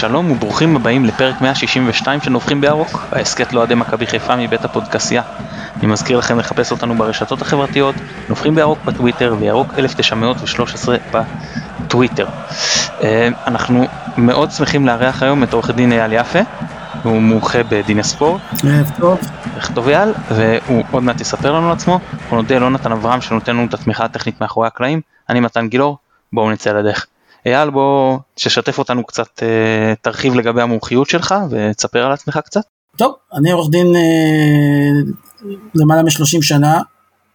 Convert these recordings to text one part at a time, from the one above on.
שלום וברוכים הבאים לפרק 162 של נובחים בירוק, ההסכת לאוהדי מכבי חיפה מבית הפודקסייה. אני מזכיר לכם לחפש אותנו ברשתות החברתיות, נובחים בירוק בטוויטר וירוק 1913 בטוויטר. אה, אנחנו מאוד שמחים לארח היום את עורך הדין אייל יפה, הוא מומחה בדיני ספורט. ערב טוב. ערב טוב אייל, והוא עוד מעט יספר לנו על עצמו. אנחנו נודה ליונתן אברהם שנותן לנו את התמיכה הטכנית מאחורי הקלעים. אני מתן גילאור, בואו נצא לדרך. אייל בוא תשתף אותנו קצת, אה, תרחיב לגבי המומחיות שלך ותספר על עצמך קצת. טוב, אני עורך דין אה, למעלה מ-30 שנה,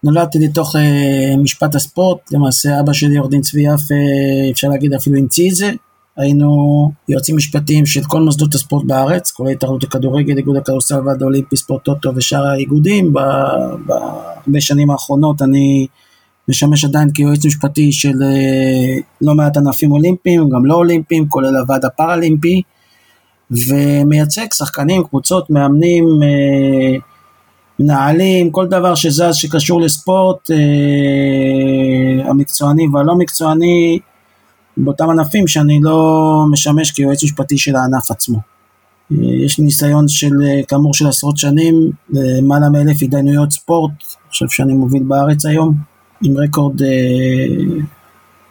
נולדתי לתוך אה, משפט הספורט, למעשה אבא שלי עורך דין צבי יפה, אפשר להגיד אפילו המציא את זה, היינו יועצים משפטיים של כל מוסדות הספורט בארץ, כולל התאחדות הכדורגל, איגוד הכדורסל ועד האולימפי, ספורט טוטו ושאר האיגודים, בהרבה שנים האחרונות אני משמש עדיין כיועץ משפטי של אה, לא מעט ענפים אולימפיים, גם לא אולימפיים, כולל הוועד הפראלימפי, ומייצג שחקנים, קבוצות, מאמנים, אה, מנהלים, כל דבר שזז שקשור לספורט, אה, המקצועני והלא מקצועני, באותם ענפים שאני לא משמש כיועץ משפטי של הענף עצמו. יש לי ניסיון של כאמור של עשרות שנים, למעלה מאלף התדיינויות ספורט, אני חושב שאני מוביל בארץ היום. עם רקורד אה,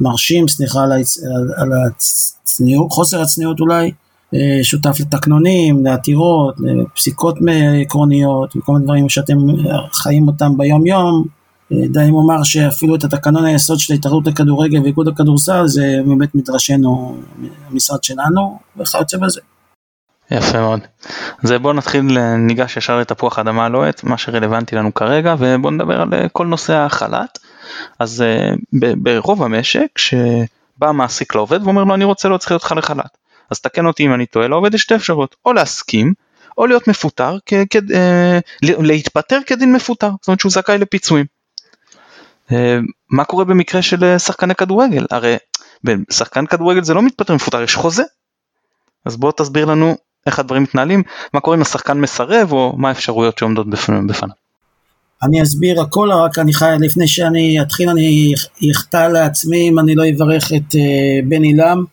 מרשים, סליחה על, הצ... על הצניעות, חוסר הצניעות אולי, אה, שותף לתקנונים, לעתירות, לפסיקות עקרוניות וכל מיני דברים שאתם חיים אותם ביום יום. אה, די אם אומר שאפילו את התקנון היסוד של ההתאחדות לכדורגל ואיגוד הכדורסל זה באמת מדרשנו, המשרד שלנו וכיוצא בזה. יפה מאוד. אז בואו נתחיל, ניגש ישר לתפוח אדמה לוהט, מה שרלוונטי לנו כרגע, ובואו נדבר על כל נושא החל"ת. אז uh, ברוב המשק, כשבא המעסיק לעובד ואומר לו אני רוצה להוציא אותך לחל"ת, אז תקן אותי אם אני טועה, לעובד יש שתי אפשרויות, או להסכים, או להיות מפוטר, כ- כ- uh, להתפטר כדין מפוטר, זאת אומרת שהוא זכאי לפיצויים. Uh, מה קורה במקרה של שחקני כדורגל? הרי בשחקן כדורגל זה לא מתפטר מפוטר, יש חוזה. אז בוא תסביר לנו איך הדברים מתנהלים, מה קורה אם השחקן מסרב או מה האפשרויות שעומדות בפניו. אני אסביר הכל, רק אני חי, לפני שאני אתחיל אני אחטא לעצמי אם אני לא אברך את uh, בני לם,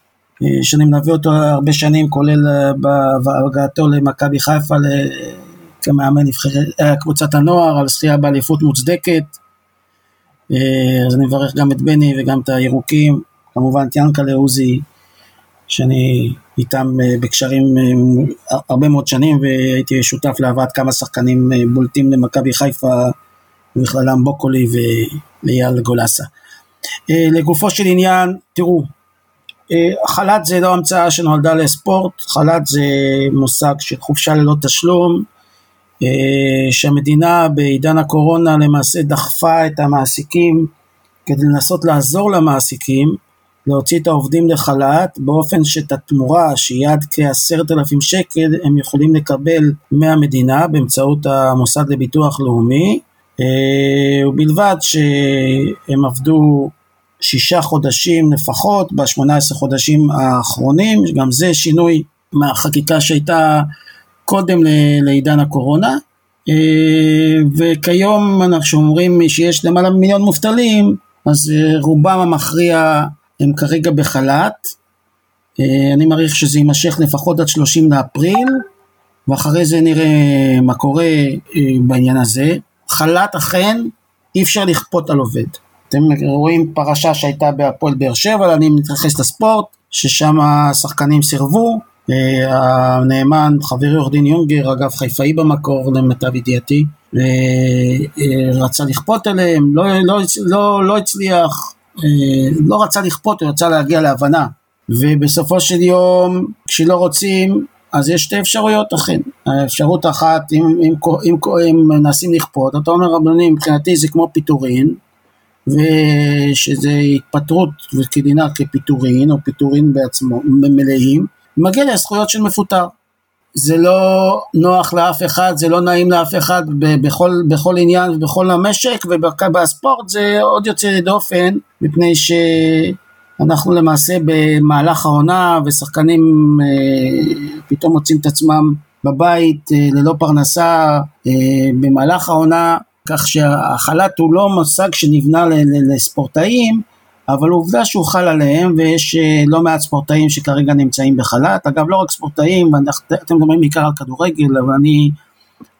uh, שאני מלווה אותו הרבה שנים, כולל uh, בהגעתו למכבי חיפה כמאמן קבוצת הנוער, על זכייה באליפות מוצדקת. אז אני מברך גם את בני וגם את הירוקים, כמובן את ינקלה עוזי, שאני איתם אה, בקשרים אה, הרבה מאוד שנים והייתי שותף להבאת כמה שחקנים אה, בולטים למכבי חיפה, ובכללם בוקולי ואייל גולסה. לגופו של עניין, תראו, חל"ת זה לא המצאה שנולדה לספורט, חל"ת זה מושג של חופשה ללא תשלום, שהמדינה בעידן הקורונה למעשה דחפה את המעסיקים כדי לנסות לעזור למעסיקים להוציא את העובדים לחל"ת באופן שאת התמורה שהיא עד כעשרת אלפים שקל הם יכולים לקבל מהמדינה באמצעות המוסד לביטוח לאומי אה, ובלבד שהם עבדו שישה חודשים לפחות בשמונה עשרה חודשים האחרונים, גם זה שינוי מהחקיקה שהייתה קודם לעידן הקורונה. אה, וכיום אנחנו אומרים שיש למעלה ממיליון מובטלים אז אה, רובם המכריע הם כרגע בחל"ת, אה, אני מעריך שזה יימשך לפחות עד 30 לאפריל, ואחרי זה נראה מה קורה אה, בעניין הזה. חל"ת אכן אי אפשר לכפות על עובד. אתם רואים פרשה שהייתה בהפועל באר שבע, אני מתייחס לספורט, ששם השחקנים סירבו, אה, הנאמן, חברי עורך דין יונגר, אגב חיפאי במקור למיטב ידיעתי, רצה לכפות עליהם, לא, לא, לא, לא הצליח, לא רצה לכפות, הוא רצה להגיע להבנה. ובסופו של יום, כשלא רוצים, אז יש שתי אפשרויות אכן. האפשרות אחת, אם, אם, אם, אם מנסים לכפות, אתה אומר רבנים, מבחינתי זה כמו פיטורין, ושזה התפטרות וכדינה כפיטורין, או פיטורין בעצמו, מלאים, מגיע לזכויות של מפוטר. זה לא נוח לאף אחד, זה לא נעים לאף אחד בכל, בכל עניין ובכל המשק ובספורט זה עוד יוצא דופן מפני שאנחנו למעשה במהלך העונה ושחקנים אה, פתאום מוצאים את עצמם בבית אה, ללא פרנסה אה, במהלך העונה. כך שהחל"ת הוא לא מושג שנבנה לספורטאים אבל עובדה שהוא חל עליהם ויש אה, לא מעט ספורטאים שכרגע נמצאים בחל"ת, אגב לא רק ספורטאים, אתם מדברים בעיקר על כדורגל, אבל אני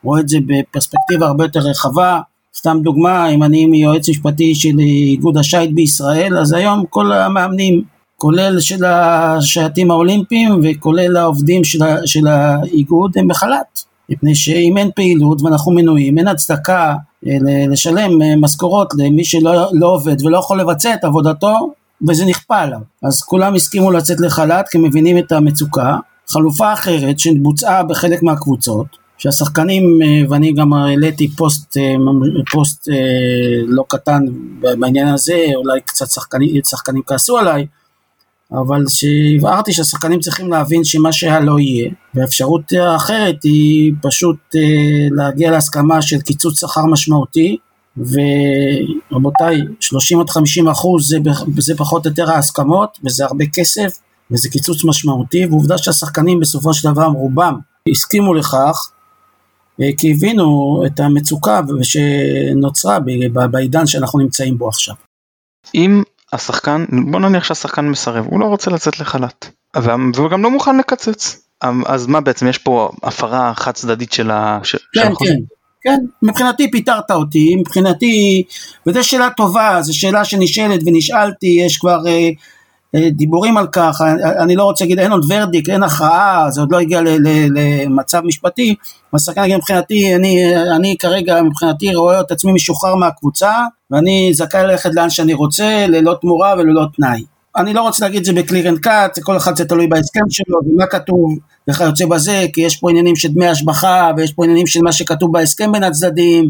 רואה את זה בפרספקטיבה הרבה יותר רחבה, סתם דוגמה, אם אני יועץ משפטי של איגוד השייט בישראל, אז היום כל המאמנים, כולל של השייטים האולימפיים וכולל העובדים של, של האיגוד, הם בחל"ת. מפני שאם אין פעילות ואנחנו מנויים, אין הצדקה אה, לשלם אה, משכורות למי שלא לא עובד ולא יכול לבצע את עבודתו, וזה נכפה עליו. אז כולם הסכימו לצאת לחל"ת כי מבינים את המצוקה. חלופה אחרת שבוצעה בחלק מהקבוצות, שהשחקנים, אה, ואני גם העליתי פוסט, פוסט לא קטן בעניין הזה, אולי קצת שחקנים, שחקנים כעסו עליי, אבל שהבהרתי שהשחקנים צריכים להבין שמה שהיה לא יהיה, והאפשרות האחרת היא פשוט אה, להגיע להסכמה של קיצוץ שכר משמעותי, ורבותיי, 30 עד 50 אחוז זה, זה פחות או יותר ההסכמות, וזה הרבה כסף, וזה קיצוץ משמעותי, ועובדה שהשחקנים בסופו של דבר רובם הסכימו לכך, אה, כי הבינו את המצוקה שנוצרה בעידן שאנחנו נמצאים בו עכשיו. אם השחקן, בוא נניח שהשחקן מסרב, הוא לא רוצה לצאת לחל"ת, והוא גם לא מוכן לקצץ. אז מה בעצם, יש פה הפרה חד צדדית של ה... כן, כן, כן, מבחינתי פיטרת אותי, מבחינתי, וזו שאלה טובה, זו שאלה שנשאלת ונשאלתי, יש כבר אה, דיבורים על כך, אני לא רוצה להגיד, אין עוד ורדיק, אין הכרעה, זה עוד לא הגיע למצב משפטי, השחקן יגיד מבחינתי, אני, אני כרגע מבחינתי רואה את עצמי משוחרר מהקבוצה, ואני זכאי ללכת לאן שאני רוצה, ללא תמורה וללא תנאי. אני לא רוצה להגיד את זה ב clear and cut, כל אחד זה תלוי בהסכם שלו, ומה כתוב וכיוצא בזה, כי יש פה עניינים של דמי השבחה, ויש פה עניינים של מה שכתוב בהסכם בין הצדדים.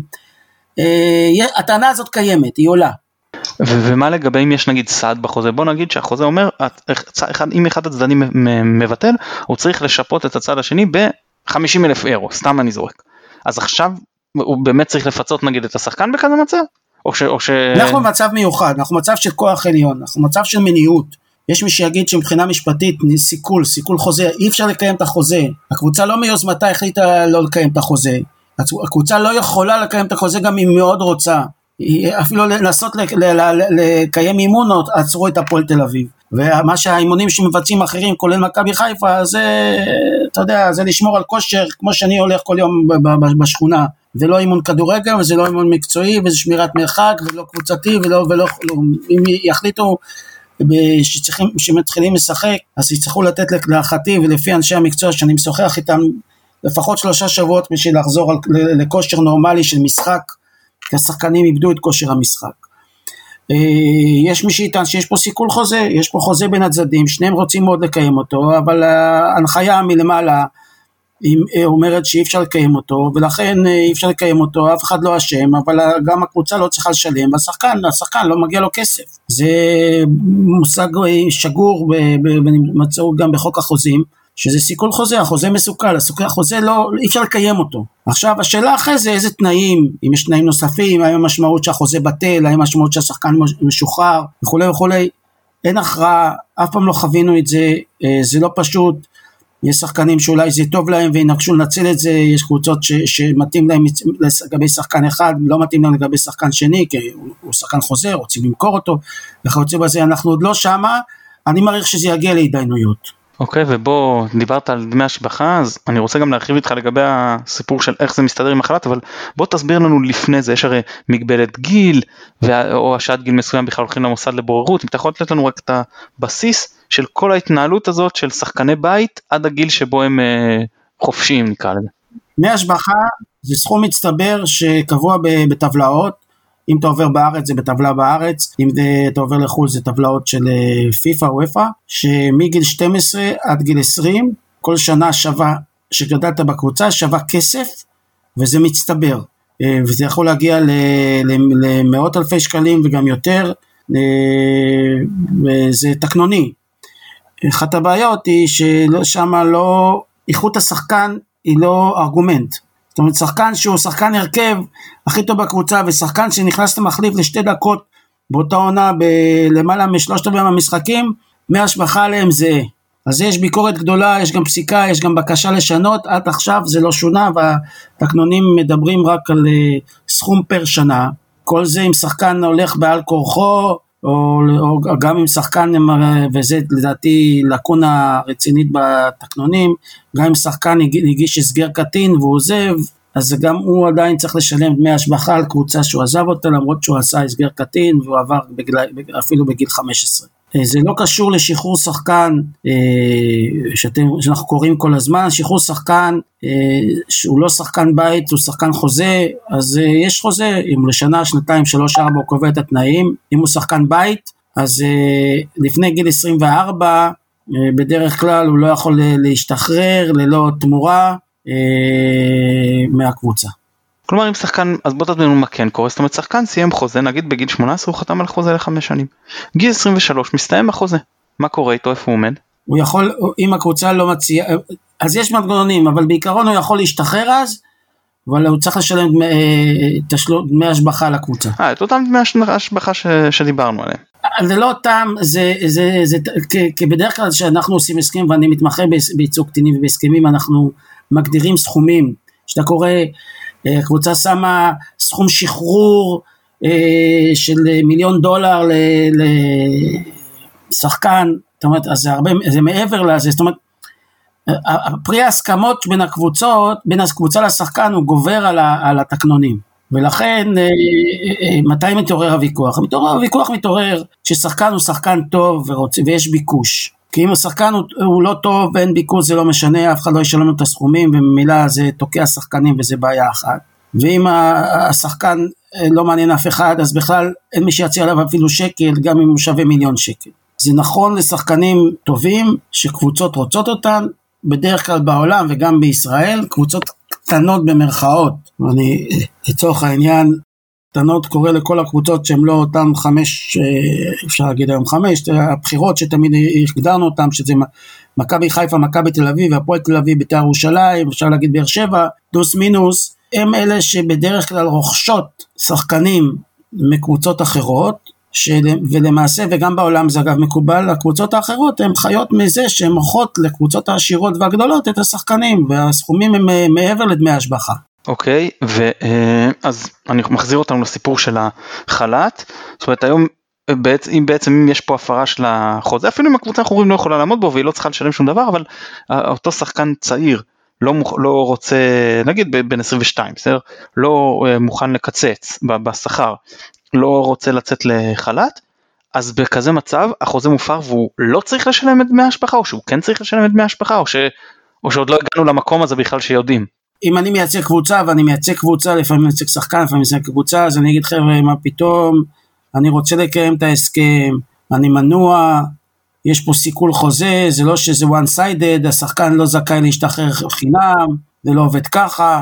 אה, הטענה הזאת קיימת, היא עולה. ומה לגבי אם יש נגיד סעיף בחוזה? בוא נגיד שהחוזה אומר אם אחד הצדדים מבטל הוא צריך לשפות את הצד השני ב-50 אלף אירו סתם אני זורק. אז עכשיו הוא באמת צריך לפצות נגיד את השחקן בכזה מצב? או ש... או ש... אנחנו במצב מיוחד אנחנו במצב של כוח עליון אנחנו במצב של מניעות יש מי שיגיד שמבחינה משפטית סיכול סיכול חוזה אי אפשר לקיים את החוזה. הקבוצה לא מיוזמתה החליטה לא לקיים את החוזה. הקבוצה לא יכולה לקיים את החוזה גם אם מאוד רוצה אפילו לנסות לקיים אימון עצרו את הפועל תל אביב. ומה שהאימונים שמבצעים אחרים כולל מכבי חיפה זה אתה יודע זה לשמור על כושר כמו שאני הולך כל יום בשכונה. זה לא אימון כדורגל וזה לא אימון מקצועי וזה שמירת מרחק ולא קבוצתי ולא ולא אם יחליטו שצריכים, שמתחילים לשחק אז יצטרכו לתת להערכתי ולפי אנשי המקצוע שאני משוחח איתם לפחות שלושה שבועות בשביל לחזור לכושר נורמלי של משחק כי השחקנים איבדו את כושר המשחק. אה, יש מי שיטען שיש פה סיכול חוזה, יש פה חוזה בין הצדדים, שניהם רוצים מאוד לקיים אותו, אבל ההנחיה מלמעלה אה, אומרת שאי אפשר לקיים אותו, ולכן אה, אי אפשר לקיים אותו, אף אחד לא אשם, אבל גם הקבוצה לא צריכה לשלם, והשחקן, השחקן לא מגיע לו כסף. זה מושג שגור ומצאו גם בחוק החוזים. שזה סיכול חוזה, החוזה מסוכל, החוזה לא, אי אפשר לקיים אותו. עכשיו השאלה אחרי זה איזה תנאים, אם יש תנאים נוספים, האם המשמעות שהחוזה בטל, האם המשמעות שהשחקן משוחרר וכולי וכולי, אין הכרעה, אף פעם לא חווינו את זה, אה, זה לא פשוט, יש שחקנים שאולי זה טוב להם וינקשו לנצל את זה, יש קבוצות ש, שמתאים להם לגבי שחקן אחד, לא מתאים להם לגבי שחקן שני, כי הוא, הוא שחקן חוזר, רוצים למכור אותו וכיוצא בזה, אנחנו עוד לא שמה, אני מעריך שזה יגיע להתדיינויות. אוקיי, ובוא, דיברת על דמי השבחה, אז אני רוצה גם להרחיב איתך לגבי הסיפור של איך זה מסתדר עם החל"ת, אבל בוא תסביר לנו לפני זה, יש הרי מגבלת גיל, או השעת גיל מסוים בכלל הולכים למוסד לבוררות, אם אתה יכול לתת לנו רק את הבסיס של כל ההתנהלות הזאת של שחקני בית עד הגיל שבו הם אה, חופשיים נקרא לזה. דמי השבחה זה סכום מצטבר שקבוע בטבלאות, אם אתה עובר בארץ זה בטבלה בארץ, אם אתה עובר לחו"ל זה טבלאות של אה, פיפא או וופא, שמגיל 12 עד גיל 20, כל שנה שווה, שגדלת בקבוצה שווה כסף, וזה מצטבר. אה, וזה יכול להגיע למאות אלפי שקלים וגם יותר, וזה אה, תקנוני. אחת הבעיות היא ששם לא, איכות השחקן היא לא ארגומנט. זאת אומרת שחקן שהוא שחקן הרכב הכי טוב בקבוצה ושחקן שנכנס למחליף לשתי דקות באותה עונה בלמעלה משלושת רבעי המשחקים, מהשבחה עליהם זה. אז יש ביקורת גדולה, יש גם פסיקה, יש גם בקשה לשנות, עד עכשיו זה לא שונה והתקנונים מדברים רק על uh, סכום פר שנה. כל זה אם שחקן הולך בעל כורחו או, או גם אם שחקן, וזה לדעתי לקונה רצינית בתקנונים, גם אם שחקן הגיש הסגר קטין והוא עוזב, אז גם הוא עדיין צריך לשלם דמי השבחה על קבוצה שהוא עזב אותה למרות שהוא עשה הסגר קטין והוא עבר בגיל, אפילו בגיל 15. אה, זה לא קשור לשחרור שחקן אה, שאתם, שאנחנו קוראים כל הזמן, שחרור שחקן אה, שהוא לא שחקן בית, הוא שחקן חוזה, אז יש חוזה, אם לשנה, שנתיים, שלוש, ארבע הוא קובע את התנאים, אם הוא שחקן בית, אז לפני גיל 24 בדרך כלל הוא לא יכול להשתחרר ללא תמורה מהקבוצה. כלומר אם שחקן, אז בוא תדמינו מה כן קורה, זאת אומרת שחקן סיים חוזה, נגיד בגיל 18 הוא חתם על חוזה לחמש שנים. גיל 23 מסתיים החוזה, מה קורה איתו, איפה הוא עומד? הוא יכול, אם הקבוצה לא מציעה, אז יש מנגנונים, אבל בעיקרון הוא יכול להשתחרר אז, אבל הוא צריך לשלם דמי, דמי השבחה לקבוצה. אה, את אותם דמי השבחה ש, שדיברנו עליהם. זה לא אותם, זה, זה, זה, כי בדרך כלל כשאנחנו עושים הסכם ואני מתמחה בייצוג קטינים ובהסכמים אנחנו מגדירים סכומים, שאתה קורא אה, הקבוצה שמה סכום שחרור אה, של מיליון דולר לשחקן, זאת אומרת, אז זה הרבה, זה מעבר לזה, זאת אומרת, פרי ההסכמות בין הקבוצות, בין הקבוצה לשחקן הוא גובר על, על התקנונים. ולכן אה, מתי מתעורר הוויכוח? מתעורר, הוויכוח מתעורר כששחקן הוא שחקן טוב ורוצ... ויש ביקוש. כי אם השחקן הוא, הוא לא טוב ואין ביקוש זה לא משנה, אף אחד לא ישלם לו את הסכומים וממילא זה תוקע שחקנים וזה בעיה אחת. ואם השחקן אה, לא מעניין אף אחד אז בכלל אין מי שיציע עליו אפילו שקל גם אם הוא שווה מיליון שקל. זה נכון לשחקנים טובים שקבוצות רוצות אותן, בדרך כלל בעולם וגם בישראל, קבוצות קטנות במרכאות. אני לצורך העניין קטנות קורא לכל הקבוצות שהן לא אותן חמש, אה, אפשר להגיד היום חמש, הבחירות שתמיד הגדרנו אותן, שזה מכבי חיפה, מכבי תל אביב, הפועל תל אביב, בית"ר ירושלים, אפשר להגיד באר שבע, פלוס מינוס, הם אלה שבדרך כלל רוכשות שחקנים מקבוצות אחרות, של, ולמעשה, וגם בעולם זה אגב מקובל, הקבוצות האחרות הן חיות מזה שהן מוכרות לקבוצות העשירות והגדולות את השחקנים, והסכומים הם אה, מעבר לדמי השבחה. אוקיי, ואז אה, אני מחזיר אותנו לסיפור של החל"ת, זאת אומרת היום אם בעצם אם יש פה הפרה של החוזה, אפילו אם הקבוצה אנחנו לא יכולה לעמוד בו והיא לא צריכה לשלם שום דבר, אבל אותו שחקן צעיר לא, מוכ, לא רוצה, נגיד בן 22, בסדר? לא אה, מוכן לקצץ בשכר, לא רוצה לצאת לחל"ת, אז בכזה מצב החוזה מופר והוא לא צריך לשלם את דמי ההשבחה, או שהוא כן צריך לשלם את דמי ההשבחה, או, ש, או שעוד לא הגענו למקום הזה בכלל שיודעים. אם אני מייצג קבוצה ואני מייצג קבוצה, לפעמים מייצג שחקן, לפעמים מייצג קבוצה, אז אני אגיד חבר'ה, מה פתאום, אני רוצה לקיים את ההסכם, אני מנוע, יש פה סיכול חוזה, זה לא שזה one sided, השחקן לא זכאי להשתחרר חינם, זה לא עובד ככה,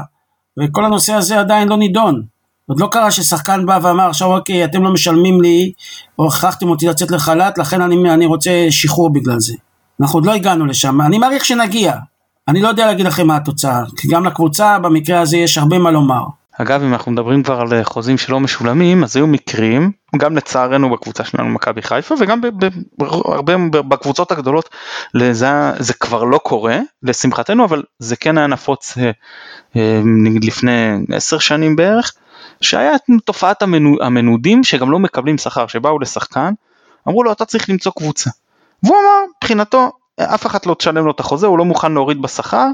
וכל הנושא הזה עדיין לא נידון. עוד לא קרה ששחקן בא ואמר עכשיו אוקיי אתם לא משלמים לי או הכרחתם אותי לצאת לחל"ת לכן אני, אני רוצה שחרור בגלל זה. אנחנו עוד לא הגענו לשם, אני מעריך שנגיע, אני לא יודע להגיד לכם מה התוצאה, כי גם לקבוצה במקרה הזה יש הרבה מה לומר. אגב אם אנחנו מדברים כבר על חוזים שלא משולמים אז היו מקרים גם לצערנו בקבוצה שלנו מכבי חיפה וגם הרבה בקבוצות הגדולות לזה זה כבר לא קורה לשמחתנו אבל זה כן היה נפוץ אה, אה, לפני עשר שנים בערך שהיה תופעת המנו, המנודים שגם לא מקבלים שכר שבאו לשחקן אמרו לו אתה צריך למצוא קבוצה והוא אמר מבחינתו אף אחד לא תשלם לו את החוזה, הוא לא מוכן להוריד בשכר,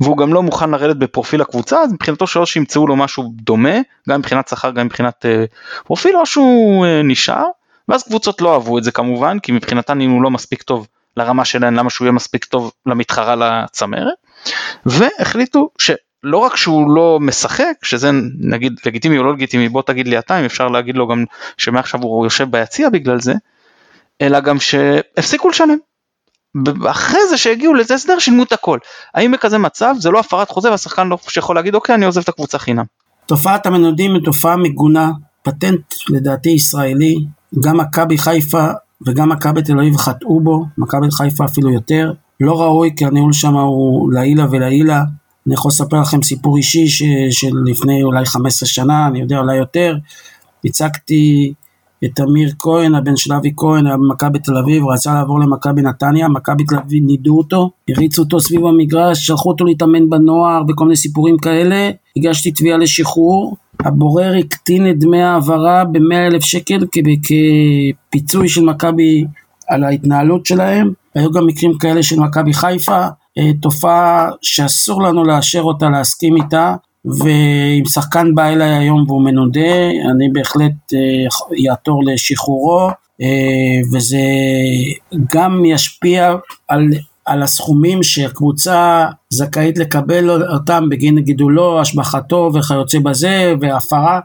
והוא גם לא מוכן לרדת בפרופיל הקבוצה, אז מבחינתו שלא שימצאו לו משהו דומה, גם מבחינת שכר, גם מבחינת אה, פרופיל, או שהוא אה, נשאר, ואז קבוצות לא אהבו את זה כמובן, כי מבחינתן אם הוא לא מספיק טוב לרמה שלהן, למה שהוא יהיה מספיק טוב למתחרה לצמרת, והחליטו שלא רק שהוא לא משחק, שזה נגיד לגיטימי או לא לגיטימי, בוא תגיד לי אתה, אם אפשר להגיד לו גם שמעכשיו הוא יושב ביציע בגלל זה, אלא גם שהפסיקו לשלם. אחרי זה שהגיעו לזה הסדר שילמו את הכל. האם בכזה מצב זה לא הפרת חוזה והשחקן לא שיכול להגיד אוקיי אני עוזב את הקבוצה חינם. תופעת המנודים היא תופעה מגונה, פטנט לדעתי ישראלי, גם מכבי חיפה וגם מכבי תל אביב חטאו בו, מכבי חיפה אפילו יותר, לא ראוי כי הניהול שם הוא לעילה ולעילה. אני יכול לספר לכם סיפור אישי ש, של לפני אולי 15 שנה, אני יודע אולי יותר, הצגתי את אמיר כהן, הבן של אבי כהן, היה במכבי תל אביב, רצה לעבור למכבי נתניה, מכבי תל אביב נידו אותו, הריצו אותו סביב המגרש, שלחו אותו להתאמן בנוער וכל מיני סיפורים כאלה, הגשתי תביעה לשחרור, הבורר הקטין את דמי ההעברה ב-100 אלף שקל כפיצוי של מכבי על ההתנהלות שלהם. היו גם מקרים כאלה של מכבי חיפה, אה, תופעה שאסור לנו לאשר אותה, להסכים איתה, ואם שחקן בא אליי היום והוא מנודה, אני בהחלט יעתור לשחרורו, וזה גם ישפיע על על הסכומים שהקבוצה זכאית לקבל אותם בגין גידולו, השבחתו וכיוצא בזה, והפרה,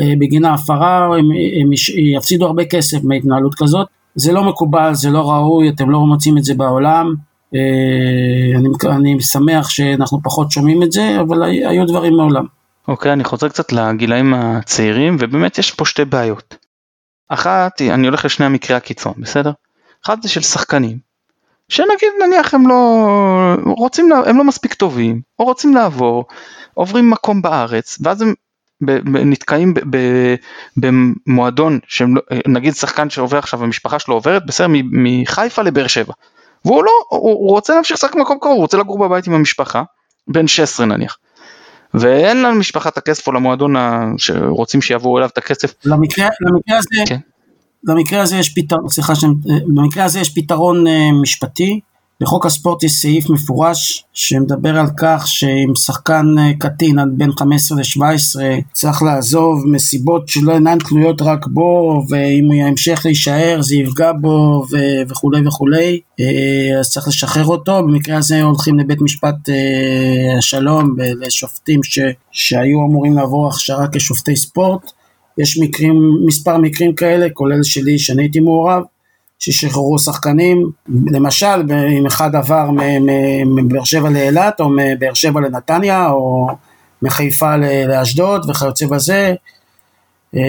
אה, בגין ההפרה הם, הם יפסידו הרבה כסף מהתנהלות כזאת. זה לא מקובל, זה לא ראוי, אתם לא מוצאים את זה בעולם. אה, אני, אני שמח שאנחנו פחות שומעים את זה, אבל היו דברים מעולם. אוקיי, okay, אני חוזר קצת לגילאים הצעירים, ובאמת יש פה שתי בעיות. אחת, אני הולך לשני המקרי הקיצון, בסדר? אחת זה של שחקנים, שנגיד נניח הם לא רוצים, הם לא מספיק טובים, או רוצים לעבור, עוברים מקום בארץ, ואז הם נתקעים במועדון, לא, נגיד שחקן שעובר עכשיו, המשפחה שלו עוברת, בסדר, מחיפה לבאר שבע. והוא לא, הוא רוצה להמשיך לשחק במקום קרוב, הוא רוצה לגור בבית עם המשפחה, בן 16 נניח. ואין למשפחה את הכסף או למועדון שרוצים שיעברו אליו את הכסף. למקרה, למקרה הזה, כן. במקרה הזה יש פתרון, סליחה, במקרה הזה יש פתרון אה, משפטי. בחוק הספורט יש סעיף מפורש שמדבר על כך שאם שחקן אה, קטין עד בין 15 ל-17 צריך לעזוב מסיבות שלא אינן תלויות רק בו ואם הוא ימשיך להישאר זה יפגע בו ו- וכולי וכולי אה, אז צריך לשחרר אותו. במקרה הזה הולכים לבית משפט השלום לשופטים ש- שהיו אמורים לעבור הכשרה כשופטי ספורט. יש מקרים, מספר מקרים כאלה, כולל שלי שאני הייתי מעורב, ששחררו שחקנים, למשל אם אחד עבר מבאר שבע לאילת או מבאר שבע לנתניה או מחיפה לאשדוד וכיוצא בזה, אה,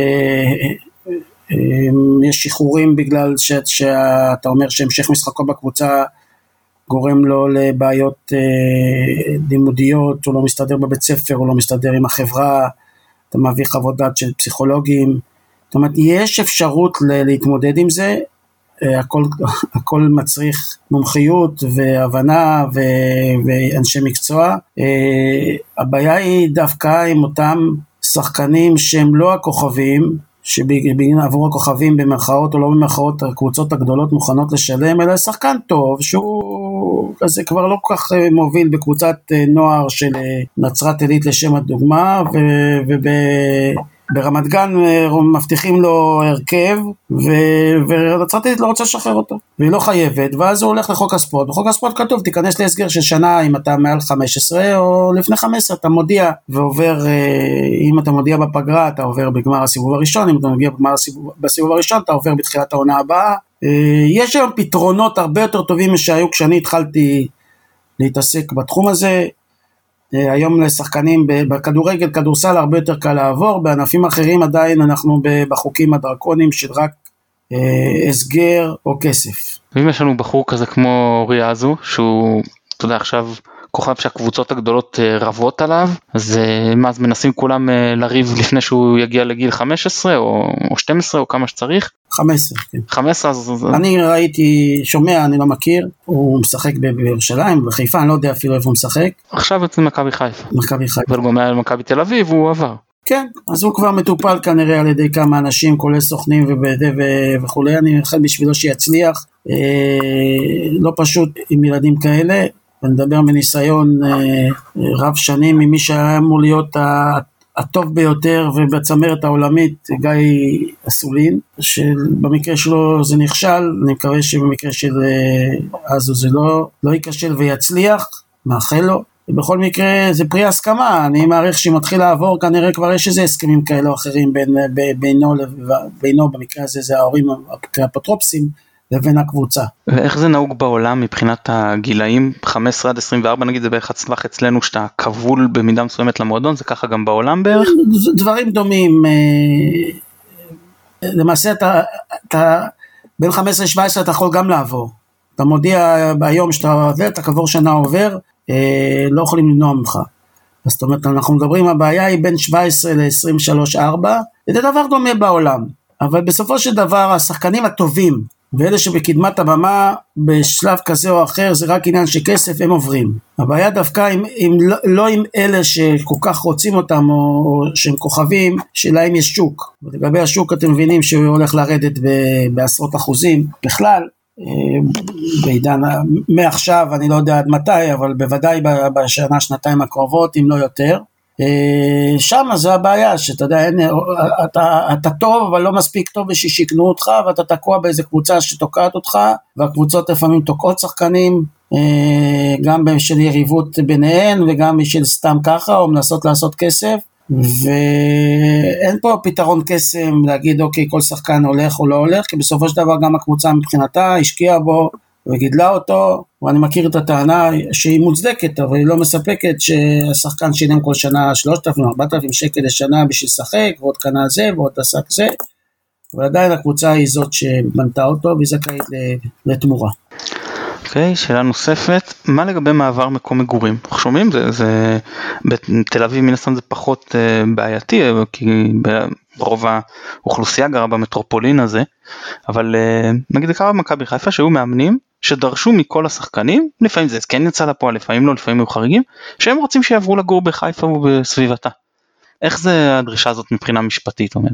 אה, יש שחרורים בגלל ש, שאתה אומר שהמשך משחקו בקבוצה גורם לו לבעיות אה, לימודיות, הוא לא מסתדר בבית ספר, הוא לא מסתדר עם החברה, אתה מביא חוות דעת של פסיכולוגים, זאת אומרת יש אפשרות להתמודד עם זה, הכל, הכל מצריך מומחיות והבנה ו, ואנשי מקצוע. אה, הבעיה היא דווקא עם אותם שחקנים שהם לא הכוכבים, שבגין עבור הכוכבים במרכאות או לא במרכאות הקבוצות הגדולות מוכנות לשלם, אלא שחקן טוב שהוא כזה כבר לא כל כך אה, מוביל בקבוצת אה, נוער של אה, נצרת עילית לשם הדוגמה, וב... ברמת גן אה, מבטיחים לו הרכב ונצרת עילית לא רוצה לשחרר אותו. והיא לא חייבת ואז הוא הולך לחוק הספורט. בחוק הספורט כתוב תיכנס להסגר של שנה אם אתה מעל 15 או לפני 15 אתה מודיע ועובר אה, אם אתה מודיע בפגרה אתה עובר בגמר הסיבוב הראשון אם אתה מודיע בגמר הסיבוב, בסיבוב הראשון אתה עובר בתחילת העונה הבאה. אה, יש היום פתרונות הרבה יותר טובים משהיו כשאני התחלתי להתעסק בתחום הזה היום לשחקנים בכדורגל, כדורסל הרבה יותר קל לעבור, בענפים אחרים עדיין אנחנו בחוקים הדרקוניים של רק אה, הסגר או כסף. ואם יש לנו בחור כזה כמו ריאזו, שהוא, אתה יודע, עכשיו כוכב שהקבוצות הגדולות אה, רבות עליו, אז מה, אז מנסים כולם אה, לריב לפני שהוא יגיע לגיל 15 או, או 12 או כמה שצריך? 15, כן. 15 אז... אני ראיתי, שומע, אני לא מכיר, הוא משחק בירושלים, בחיפה, אני לא יודע אפילו איפה הוא משחק. עכשיו אצל מכבי חיפה. מכבי חיפה. אבל גם היה למכבי תל אביב, הוא עבר. כן, אז הוא כבר מטופל כנראה על ידי כמה אנשים, כולל סוכנים וכולי, אני מאחל בשבילו שיצליח. אה, לא פשוט עם ילדים כאלה, ואני מדבר מניסיון אה, רב שנים ממי שהיה אמור להיות הטוב ביותר ובצמרת העולמית, גיא אסולין, שבמקרה שלו זה נכשל, אני מקווה שבמקרה של אה, אזו זה לא, לא ייכשל ויצליח, מאחל לו. ובכל מקרה זה פרי הסכמה, אני מעריך שאם מתחיל לעבור כנראה כבר יש איזה הסכמים כאלה או אחרים בין, בינו, בינו במקרה הזה זה ההורים האפוטרופסים לבין הקבוצה. ואיך זה נהוג בעולם מבחינת הגילאים 15 עד 24 נגיד זה בערך הצווח אצלנו שאתה כבול במידה מסוימת למועדון זה ככה גם בעולם בערך? דברים דומים אה, למעשה אתה, אתה בין 15 ל-17 אתה יכול גם לעבור אתה מודיע ביום שאתה עובר אתה כעבור שנה עובר אה, לא יכולים למנוע ממך זאת אומרת אנחנו מדברים הבעיה היא בין 17 ל-23-4 זה דבר דומה בעולם אבל בסופו של דבר השחקנים הטובים ואלה שבקדמת הבמה בשלב כזה או אחר זה רק עניין של כסף הם עוברים. הבעיה דווקא עם, עם, לא, לא עם אלה שכל כך רוצים אותם או, או שהם כוכבים, שלהם יש שוק. ולגבי השוק אתם מבינים שהוא הולך לרדת ב, בעשרות אחוזים בכלל. אה, בעידן, מעכשיו אני לא יודע עד מתי, אבל בוודאי בשנה שנתיים הקרובות אם לא יותר. אה, שם זה הבעיה, שאתה יודע, אין, אתה, אתה טוב אבל לא מספיק טוב בשביל שיקנו אותך ואתה תקוע באיזה קבוצה שתוקעת אותך והקבוצות לפעמים תוקעות שחקנים אה, גם בשל יריבות ביניהן וגם בשביל סתם ככה או מנסות לעשות כסף ואין פה פתרון קסם להגיד אוקיי כל שחקן הולך או לא הולך כי בסופו של דבר גם הקבוצה מבחינתה השקיעה בו וגידלה אותו, ואני מכיר את הטענה שהיא מוצדקת, אבל היא לא מספקת שהשחקן שילם כל שנה 3,000-4,000 שקל לשנה בשביל לשחק, ועוד קנה זה ועוד עסק זה, אבל עדיין הקבוצה היא זאת שבנתה אותו והיא זכאית לתמורה. אוקיי, okay, שאלה נוספת, מה לגבי מעבר מקום מגורים? אנחנו שומעים, זה, זה, בתל אביב מן הסתם זה פחות uh, בעייתי, כי רוב האוכלוסייה גרה במטרופולין הזה, אבל uh, נגיד זה קרה במכבי חיפה שהיו מאמנים שדרשו מכל השחקנים, לפעמים זה כן יצא לפועל, לפעמים לא, לפעמים היו חריגים, שהם רוצים שיעברו לגור בחיפה ובסביבתה. איך זה הדרישה הזאת מבחינה משפטית אומרת?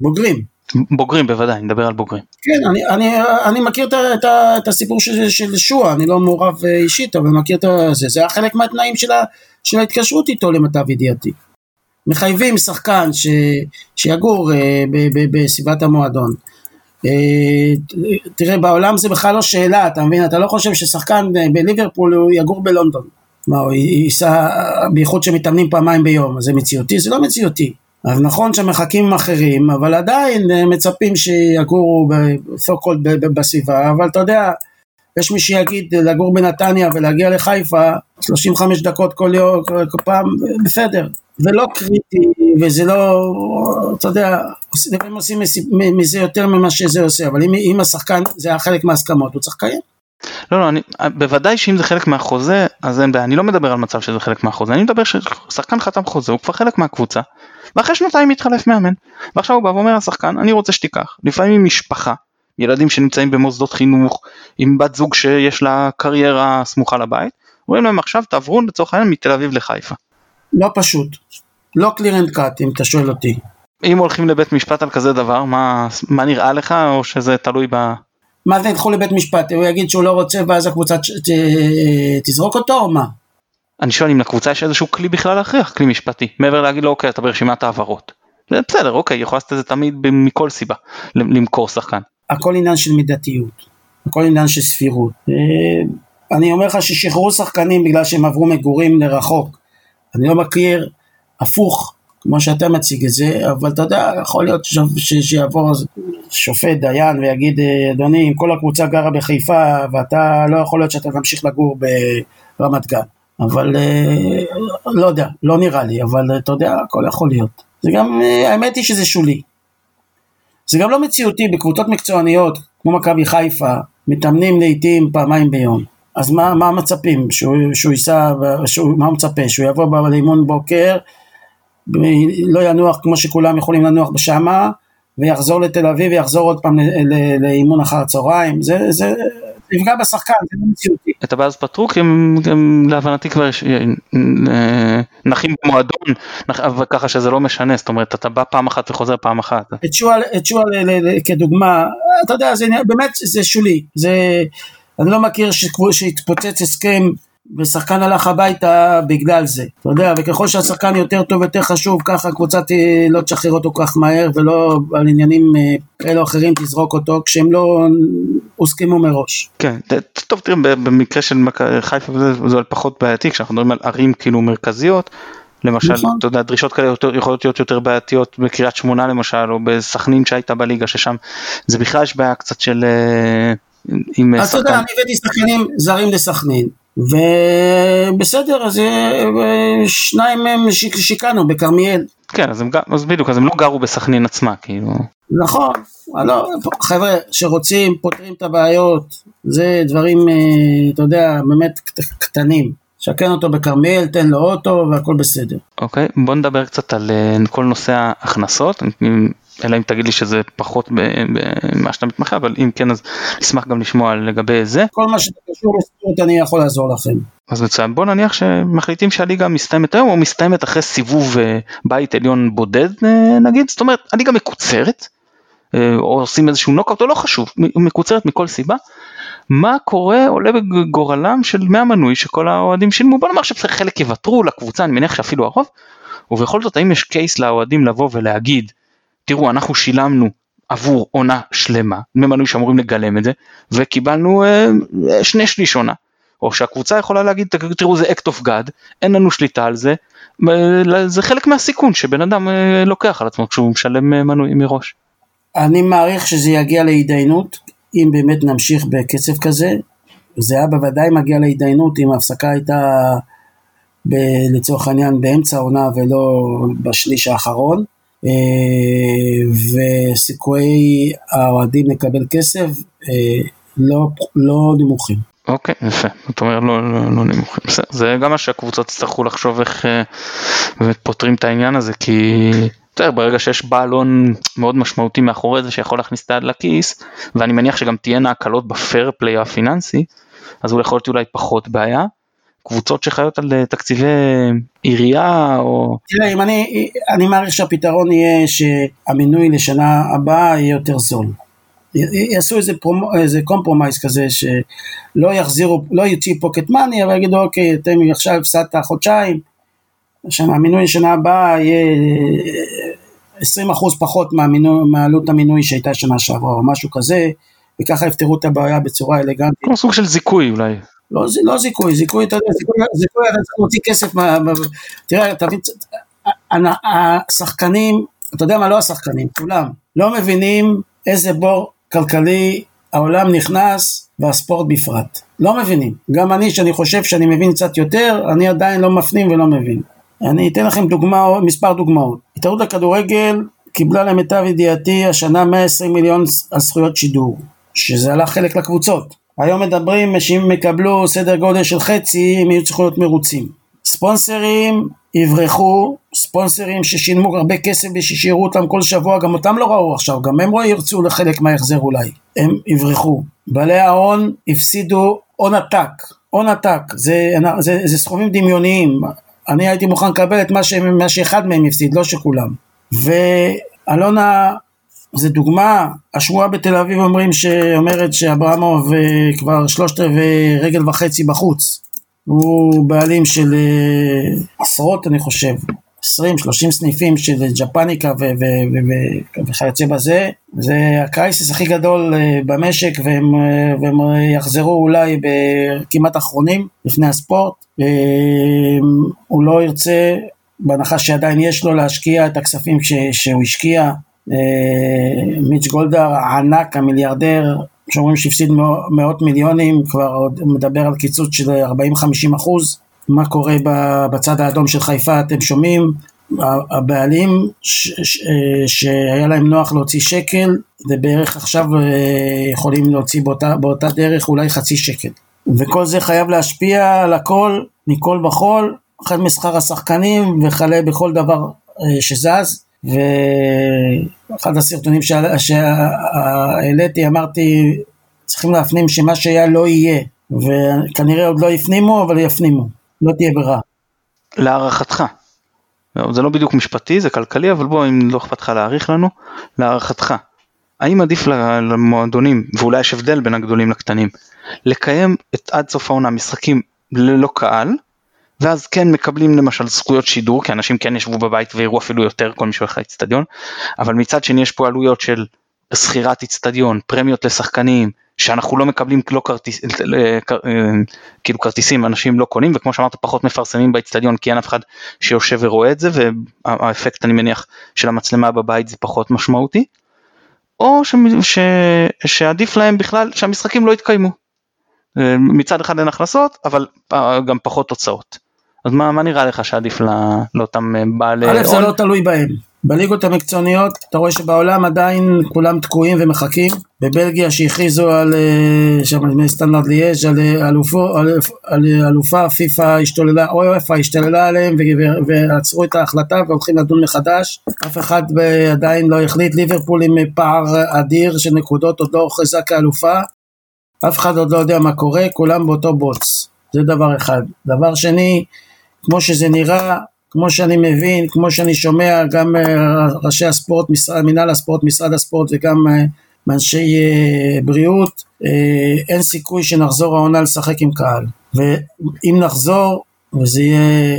בוגרים. בוגרים בוודאי, נדבר על בוגרים. כן, אני, אני, אני מכיר את, את, את הסיפור של, של שועה, אני לא מעורב אה, אישית, אבל מכיר את זה, זה היה חלק מהתנאים של, ה, של ההתקשרות איתו למיטב ידיעתי. מחייבים שחקן ש, שיגור אה, ב, ב, בסביבת המועדון. אה, תראה, בעולם זה בכלל לא שאלה, אתה מבין? אתה לא חושב ששחקן אה, בליברפול הוא יגור בלונדון. מה, הוא ייסע, בייחוד שמתאמנים פעמיים ביום, זה מציאותי? זה לא מציאותי. אז נכון שהמרחקים אחרים, אבל עדיין אה, מצפים שיגורו בסביבה, אבל אתה יודע, יש מי שיגיד לגור בנתניה ולהגיע לחיפה 35 דקות כל יום, כל פעם, בסדר. זה לא קריטי וזה לא, אתה יודע, לפעמים עושים מזה יותר ממה שזה עושה, אבל אם, אם השחקן זה היה חלק מההסכמות, הוא צריך לקיים. לא, לא, אני, בוודאי שאם זה חלק מהחוזה, אז אין בעיה, אני לא מדבר על מצב שזה חלק מהחוזה, אני מדבר ששחקן חתם חוזה, הוא כבר חלק מהקבוצה, ואחרי שנתיים מתחלף מאמן, ועכשיו הוא בא ואומר לשחקן, אני רוצה שתיקח, לפעמים משפחה, ילדים שנמצאים במוסדות חינוך, עם בת זוג שיש לה קריירה סמוכה לבית, אומרים להם עכשיו תעברו לצורך העניין מתל אביב לחיפה. לא פשוט, לא clear and cut אם אתה שואל אותי. אם הולכים לבית משפט על כזה דבר, מה, מה נראה לך או שזה תלוי ב... מה זה ילכו לבית משפט, הוא יגיד שהוא לא רוצה ואז הקבוצה תזרוק אותו או מה? אני שואל אם לקבוצה יש איזשהו כלי בכלל להכריח, כלי משפטי, מעבר להגיד לו אוקיי אתה ברשימת העברות. בסדר אוקיי יכול לעשות את זה תמיד מכל סיבה, למכור שחקן. הכל עניין של מידתיות, הכל עניין של סבירות. אה, אני אומר לך ששחררו שחקנים בגלל שהם עברו מגורים לרחוק. אני לא מכיר הפוך כמו שאתה מציג את זה, אבל אתה יודע, יכול להיות שיבוא שופט, דיין, ויגיד, אדוני, אם כל הקבוצה גרה בחיפה, ואתה לא יכול להיות שאתה תמשיך לגור ברמת גן. אבל אה, לא יודע, לא נראה לי, אבל אתה יודע, הכל יכול להיות. זה גם, אה, האמת היא שזה שולי. זה גם לא מציאותי, בקבוצות מקצועניות, כמו מכבי חיפה, מתאמנים לעיתים פעמיים ביום. אז מה, מה מצפים? שהוא, שהוא ייסע, שהוא, מה הוא מצפה? שהוא יבוא לאימון בוקר, לא ינוח כמו שכולם יכולים לנוח בשמה, ויחזור לתל אביב ויחזור עוד פעם לאימון אחר הצהריים, זה, זה יפגע בשחקן, זה לא מציאותי. את הבאז פתרו כי הם, הם להבנתי כבר אה, נחים במועדון, ככה שזה לא משנה, זאת אומרת אתה בא פעם אחת וחוזר פעם אחת. את שועל כדוגמה, אתה יודע, זה באמת זה שולי, זה, אני לא מכיר שהתפוצץ הסכם ושחקן הלך הביתה בגלל זה, אתה יודע, וככל שהשחקן יותר טוב יותר חשוב, ככה הקבוצה לא תשחרר אותו כך מהר ולא על עניינים אה, כאלה או אחרים תזרוק אותו כשהם לא הוסכמו מראש. כן, טוב תראה, במקרה של חיפה זה פחות בעייתי, כשאנחנו מדברים על ערים כאילו מרכזיות, למשל, נכון. אתה יודע, דרישות כאלה יותר, יכולות להיות יותר בעייתיות בקריית שמונה למשל, או בסכנין שהייתה בליגה, ששם זה בכלל יש בעיה קצת של... אה, עם אז אתה יודע, אני הבאתי שחקנים זרים לסכנין, ובסדר, אז אה, שניים מהם שיקענו בכרמיאל. כן, אז, הם, אז בדיוק, אז הם לא גרו בסכנין עצמה, כאילו. נכון, לא, חבר'ה שרוצים, פותרים את הבעיות, זה דברים, אה, אתה יודע, באמת קטנים. שקן אותו בכרמיאל, תן לו אוטו והכל בסדר. אוקיי, בוא נדבר קצת על אה, כל נושא ההכנסות. אלא אם תגיד לי שזה פחות ממה שאתה מתמחה, אבל אם כן אז נשמח גם לשמוע לגבי זה. כל מה שקשור לספורט אני יכול לעזור לכם. אז מצוין, בוא נניח שמחליטים שהליגה מסתיימת היום או מסתיימת אחרי סיבוב בית עליון בודד נגיד, זאת אומרת הליגה מקוצרת, או עושים איזשהו נוקאוט או לא חשוב, מקוצרת מכל סיבה. מה קורה עולה בגורלם של 100 מנוי שכל האוהדים שילמו בוא נאמר שחלק יוותרו לקבוצה אני מניח שאפילו הרוב ובכל זאת האם יש קייס לאוהדים לבוא ולהגיד תראו אנחנו שילמנו עבור עונה שלמה דמי מנוי שאמורים לגלם את זה וקיבלנו אה, שני שליש עונה. או שהקבוצה יכולה להגיד תראו זה act of god אין לנו שליטה על זה. זה חלק מהסיכון שבן אדם אה, לוקח על עצמו כשהוא משלם אה, מנוי מראש. אני מעריך שזה יגיע להתדיינות אם באמת נמשיך בקצב כזה, זה היה בוודאי מגיע להתדיינות אם ההפסקה הייתה ב, לצורך העניין באמצע העונה ולא בשליש האחרון, אה, וסיכויי האוהדים לקבל כסף אה, לא, לא נמוכים. אוקיי, okay, יפה, אתה אומר לא, לא, לא נמוכים, זה גם מה שהקבוצות יצטרכו לחשוב איך אה, באמת פותרים את העניין הזה, כי בסדר, ברגע שיש בעל הון מאוד משמעותי מאחורי זה שיכול להכניס את היד לכיס, ואני מניח שגם תהיינה הקלות ב fair play הפיננסי, אז הוא יכול להיות אולי פחות בעיה. קבוצות שחיות על אה, תקציבי עירייה או... תראה, אם אני, אני מעריך שהפתרון יהיה שהמינוי לשנה הבאה יהיה יותר זול. יעשו איזה, פרומו, איזה compromise כזה שלא יחזירו, לא יוציאו pocket money, אבל יגידו אוקיי, אתם עכשיו הפסדת חודשיים, שהמינוי לשנה הבאה יהיה 20% פחות מהמינוי, מעלות המינוי שהייתה שנה שעברה או משהו כזה, וככה יפתרו את הבעיה בצורה אלגנטית. כמו סוג של זיכוי אולי. לא, לא זיכוי, זיכוי, אתה יודע, זיכוי, זיכוי אתה צריך להוציא כסף, מה, תראה, תבין, השחקנים, אתה יודע מה, לא השחקנים, כולם, לא מבינים איזה בור כלכלי העולם נכנס והספורט בפרט. לא מבינים. גם אני, שאני חושב שאני מבין קצת יותר, אני עדיין לא מפנים ולא מבין. אני אתן לכם דוגמה, מספר דוגמאות. התאחדות הכדורגל קיבלה למיטב ידיעתי השנה 120 מיליון על זכויות שידור, שזה עלה חלק לקבוצות. היום מדברים שאם הם יקבלו סדר גודל של חצי הם יהיו צריכים להיות מרוצים. ספונסרים יברחו, ספונסרים ששילמו הרבה כסף ושישארו אותם כל שבוע, גם אותם לא ראו עכשיו, גם הם לא ירצו לחלק מההחזר אולי, הם יברחו. בעלי ההון הפסידו הון עתק, הון עתק, זה, זה, זה סכומים דמיוניים, אני הייתי מוכן לקבל את מה, ש... מה שאחד מהם הפסיד, לא שכולם. ואלונה, זה דוגמה, השמועה בתל אביב אומרים שאומרת שאברמוב אה, כבר שלושת רבעי רגל וחצי בחוץ. הוא בעלים של אה, עשרות אני חושב, 20-30 סניפים של ג'פניקה וכיוצא בזה, זה הקרייסיס הכי גדול אה, במשק והם, והם יחזרו אולי כמעט אחרונים לפני הספורט. הוא לא ירצה, בהנחה שעדיין יש לו, להשקיע את הכספים ש, שהוא השקיע. מיץ' גולדהר הענק, המיליארדר, שאומרים שהפסיד מאות מיליונים, כבר עוד מדבר על קיצוץ של 40-50 אחוז. מה קורה בצד האדום של חיפה, אתם שומעים? הבעלים ש, שהיה להם נוח להוציא שקל, זה בערך עכשיו יכולים להוציא באותה, באותה דרך אולי חצי שקל. וכל זה חייב להשפיע על הכל, מכל וכול, החל משכר השחקנים וכלה בכל דבר אה, שזז. ואחד הסרטונים שהעליתי אמרתי צריכים להפנים שמה שהיה לא יהיה וכנראה עוד לא הפנימו אבל יפנימו, לא תהיה ברירה. להערכתך, זה לא בדיוק משפטי זה כלכלי אבל בוא אם לא אכפת לך להעריך לנו, להערכתך האם עדיף למועדונים, ואולי יש הבדל בין הגדולים לקטנים, לקיים את עד סוף העונה משחקים ללא קהל, ואז כן מקבלים למשל זכויות שידור, כי אנשים כן ישבו בבית ויראו אפילו יותר כל מי שהולך לאצטדיון, אבל מצד שני יש פה עלויות של שכירת אצטדיון, פרמיות לשחקנים, שאנחנו לא מקבלים לא כרטיס, כאילו כרטיסים אנשים לא קונים וכמו שאמרת פחות מפרסמים באצטדיון כי אין אף אחד שיושב ורואה את זה והאפקט אני מניח של המצלמה בבית זה פחות משמעותי. או ש, ש, שעדיף להם בכלל שהמשחקים לא יתקיימו. אה, מצד אחד אין הכנסות, אבל אה, גם פחות תוצאות. אז מה, מה נראה לך שעדיף לא, לאותם אה, בעלי... א' זה לא תלוי בהם. בליגות המקצועניות אתה רואה שבעולם עדיין כולם תקועים ומחכים. בבלגיה שהכריזו על אה, שם סטנדרט ליאז' על, אה, אלופו, על, על אלופה פיפ"א השתוללה, או איפה השתוללה עליהם ועצרו את ההחלטה והולכים לדון מחדש. אף אחד עדיין לא החליט, ליברפול עם פער אדיר של נקודות עוד לא הוכרזה כאלופה. אף אחד עוד לא יודע מה קורה, כולם באותו בוץ. זה דבר אחד. דבר שני, כמו שזה נראה, כמו שאני מבין, כמו שאני שומע גם אה, ראשי הספורט, משרד, מנהל הספורט, משרד הספורט וגם אה, מאנשי אה, בריאות, אין סיכוי שנחזור העונה לשחק עם קהל. ואם נחזור, וזה יהיה,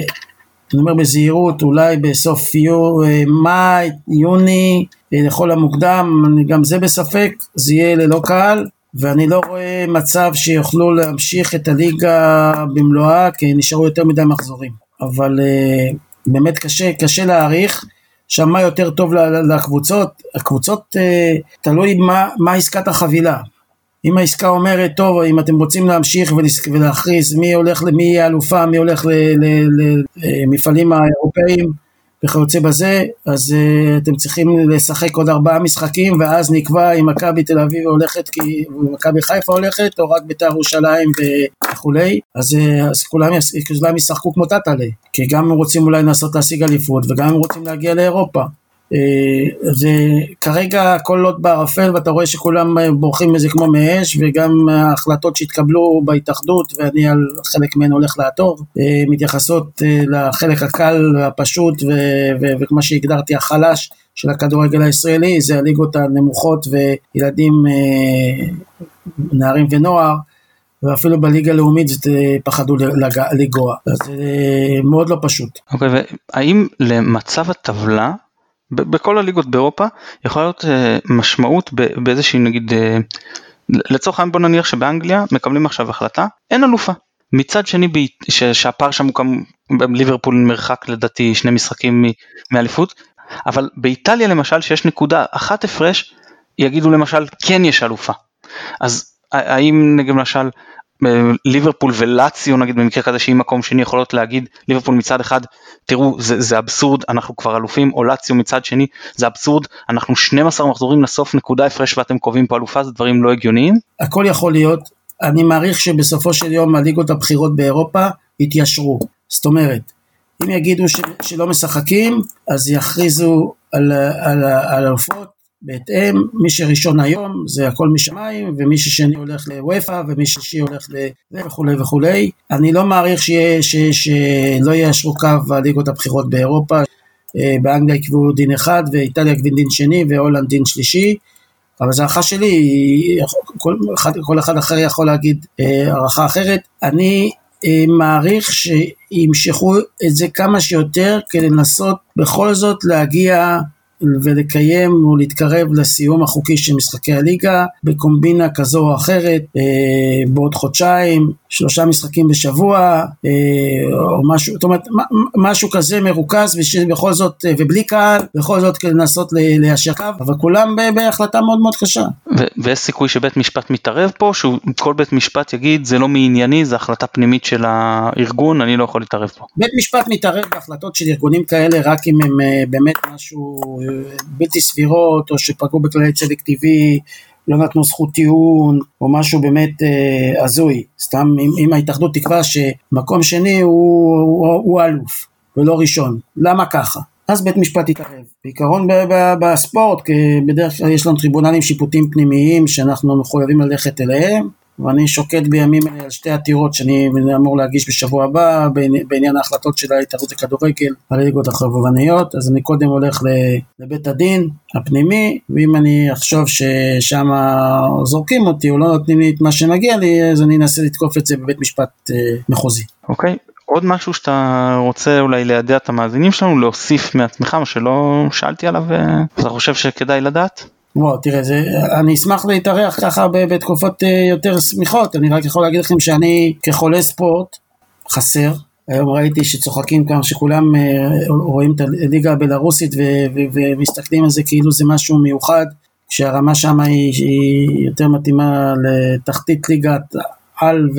אני אומר בזהירות, אולי בסוף מאי, יוני, לכל המוקדם, גם זה בספק, זה יהיה ללא קהל, ואני לא רואה מצב שיוכלו להמשיך את הליגה במלואה, כי נשארו יותר מדי מחזורים. אבל uh, באמת קשה, קשה להעריך, שם מה יותר טוב לקבוצות, הקבוצות uh, תלוי מה, מה עסקת החבילה. אם העסקה אומרת, טוב, אם אתם רוצים להמשיך ולהכריז מי הולך, מי יהיה אלופה, מי הולך למפעלים האירופאים, וכיוצא בזה, אז uh, אתם צריכים לשחק עוד ארבעה משחקים ואז נקבע אם מכבי תל אביב הולכת, כי מכבי חיפה הולכת, או רק בית"ר ירושלים וכולי, אז, uh, אז כולם, כולם ישחקו כמו טאטאלה, כי גם הם רוצים אולי לנסות להשיג אליפות וגם הם רוצים להגיע לאירופה. זה אה, כרגע הכל לוט בערפל ואתה רואה שכולם אה, בורחים מזה כמו מאש וגם ההחלטות שהתקבלו בהתאחדות ואני על חלק מהן הולך לעתור אה, מתייחסות לחלק הקל והפשוט וכמו שהגדרתי החלש של הכדורגל הישראלי זה הליגות הנמוכות וילדים נערים ונוער ואפילו בליגה הלאומית פחדו לגוע אז זה מאוד לא פשוט. אוקיי okay, והאם למצב הטבלה בכל הליגות באירופה יכולה להיות אה, משמעות באיזושהי נגיד אה, לצורך העניין בוא נניח שבאנגליה מקבלים עכשיו החלטה אין אלופה. מצד שני שהפער שם הוא כמו ליברפול מרחק לדעתי שני משחקים מאליפות אבל באיטליה למשל שיש נקודה אחת הפרש יגידו למשל כן יש אלופה. אז האם נגיד למשל ליברפול ולאציו נגיד במקרה כזה שהיא מקום שני יכולות להגיד ליברפול מצד אחד תראו זה, זה אבסורד אנחנו כבר אלופים או לאציו מצד שני זה אבסורד אנחנו 12 מחזורים לסוף נקודה הפרש ואתם קובעים פה אלופה זה דברים לא הגיוניים? הכל יכול להיות. אני מעריך שבסופו של יום הליגות הבכירות באירופה יתיישרו. זאת אומרת אם יגידו ש, שלא משחקים אז יכריזו על, אלופות בהתאם, מי שראשון היום זה הכל משמיים, ומי ששני הולך לוופא, ומי ששישי הולך לזה וכולי וכולי. אני לא מעריך שיהיה, ש, שלא יאשרו קו הליגות הבכירות באירופה, אה, באנגליה יקבעו דין אחד, ואיטליה יקבעו דין שני, והולנד דין שלישי. אבל זו הערכה שלי, כל כל אחד אחר יכול להגיד אה, הערכה אחרת. אני אה, מעריך שימשכו את זה כמה שיותר כדי לנסות בכל זאת להגיע ולקיים או להתקרב לסיום החוקי של משחקי הליגה בקומבינה כזו או אחרת אה, בעוד חודשיים, שלושה משחקים בשבוע אה, או משהו, זאת אומרת משהו כזה מרוכז ובכל זאת אה, ובלי קהל, בכל זאת לנסות ליישר קו, אבל כולם בהחלטה מאוד מאוד קשה. ויש סיכוי שבית משפט מתערב פה, שכל בית משפט יגיד זה לא מענייני, זה החלטה פנימית של הארגון, אני לא יכול להתערב פה. בית משפט מתערב בהחלטות של ארגונים כאלה רק אם הם אה, באמת משהו בלתי סבירות, או שפגעו בכללי צדק טבעי, לא נתנו זכות טיעון, או משהו באמת אה, הזוי. סתם אם, אם ההתאחדות תקבע שמקום שני הוא, הוא, הוא אלוף, ולא ראשון. למה ככה? אז בית משפט יתערב. בעיקרון בספורט, כי בדרך כלל יש לנו טריבונלים שיפוטיים פנימיים שאנחנו מחויבים ללכת אליהם, ואני שוקד בימים אלה על שתי עתירות שאני אמור להגיש בשבוע הבא בעניין ההחלטות של ההתערבות לכדורגל על הליגות החובבניות אז אני קודם הולך לבית הדין הפנימי ואם אני אחשוב ששם זורקים אותי או לא נותנים לי את מה שמגיע לי אז אני אנסה לתקוף את זה בבית משפט אה, מחוזי. אוקיי. Okay. עוד משהו שאתה רוצה אולי לידע את המאזינים שלנו להוסיף מעצמך מה שלא שאלתי עליו ואתה אה, חושב שכדאי לדעת? וואו, תראה, זה, אני אשמח להתארח ככה בתקופות אה, יותר שמיכות, אני רק יכול להגיד לכם שאני כחולה ספורט חסר. היום ראיתי שצוחקים כאן, שכולם אה, רואים את הליגה הבלארוסית ומסתכלים על זה כאילו זה משהו מיוחד, כשהרמה שם היא, היא יותר מתאימה לתחתית ליגת על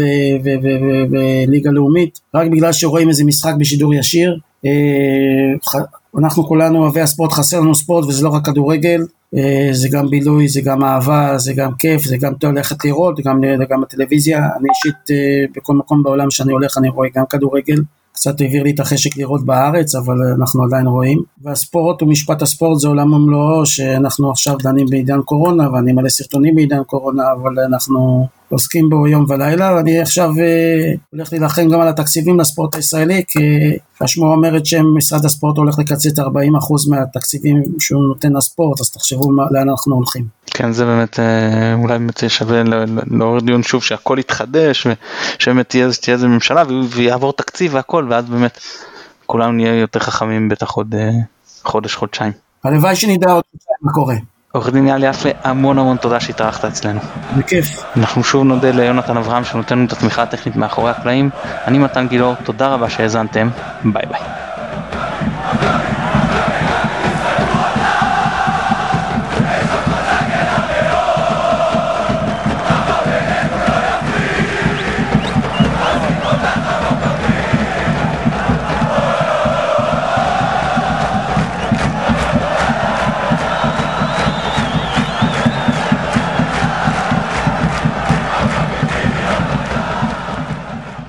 וליגה לאומית, רק בגלל שרואים איזה משחק בשידור ישיר. אה, אנחנו כולנו אוהבי הספורט, חסר לנו ספורט וזה לא רק כדורגל, זה גם בילוי, זה גם אהבה, זה גם כיף, זה גם ללכת לראות, גם, גם בטלוויזיה. אני אישית אה, בכל מקום בעולם שאני הולך אני רואה גם כדורגל. קצת העביר לי את החשק לראות בארץ, אבל אנחנו עדיין רואים. והספורט ומשפט הספורט זה עולם ומלואו, שאנחנו עכשיו דנים בעידן קורונה, ואני מלא סרטונים בעידן קורונה, אבל אנחנו עוסקים בו יום ולילה, ואני עכשיו אה, הולך להילחם גם על התקציבים לספורט הישראלי, כי השמועה אומרת שמשרד הספורט הולך לקצץ 40% מהתקציבים שהוא נותן לספורט, אז תחשבו לאן אנחנו הולכים. כן, זה באמת, אה, אולי באמת שווה לעורר דיון שוב, שהכל יתחדש, ושבאמת תהיה איזה ממשלה, ויעבור תקציב והכל, ואז באמת כולנו נהיה יותר חכמים בטח עוד אה, חודש, חודשיים. הלוואי שנדע עוד מה קורה. עורך דין יאלי יפה, המון המון תודה שהתארחת אצלנו. בכיף. אנחנו שוב נודה ליונתן אברהם שנותן לנו את התמיכה הטכנית מאחורי הקלעים. אני מתן גילאור, תודה רבה שהאזנתם, ביי ביי.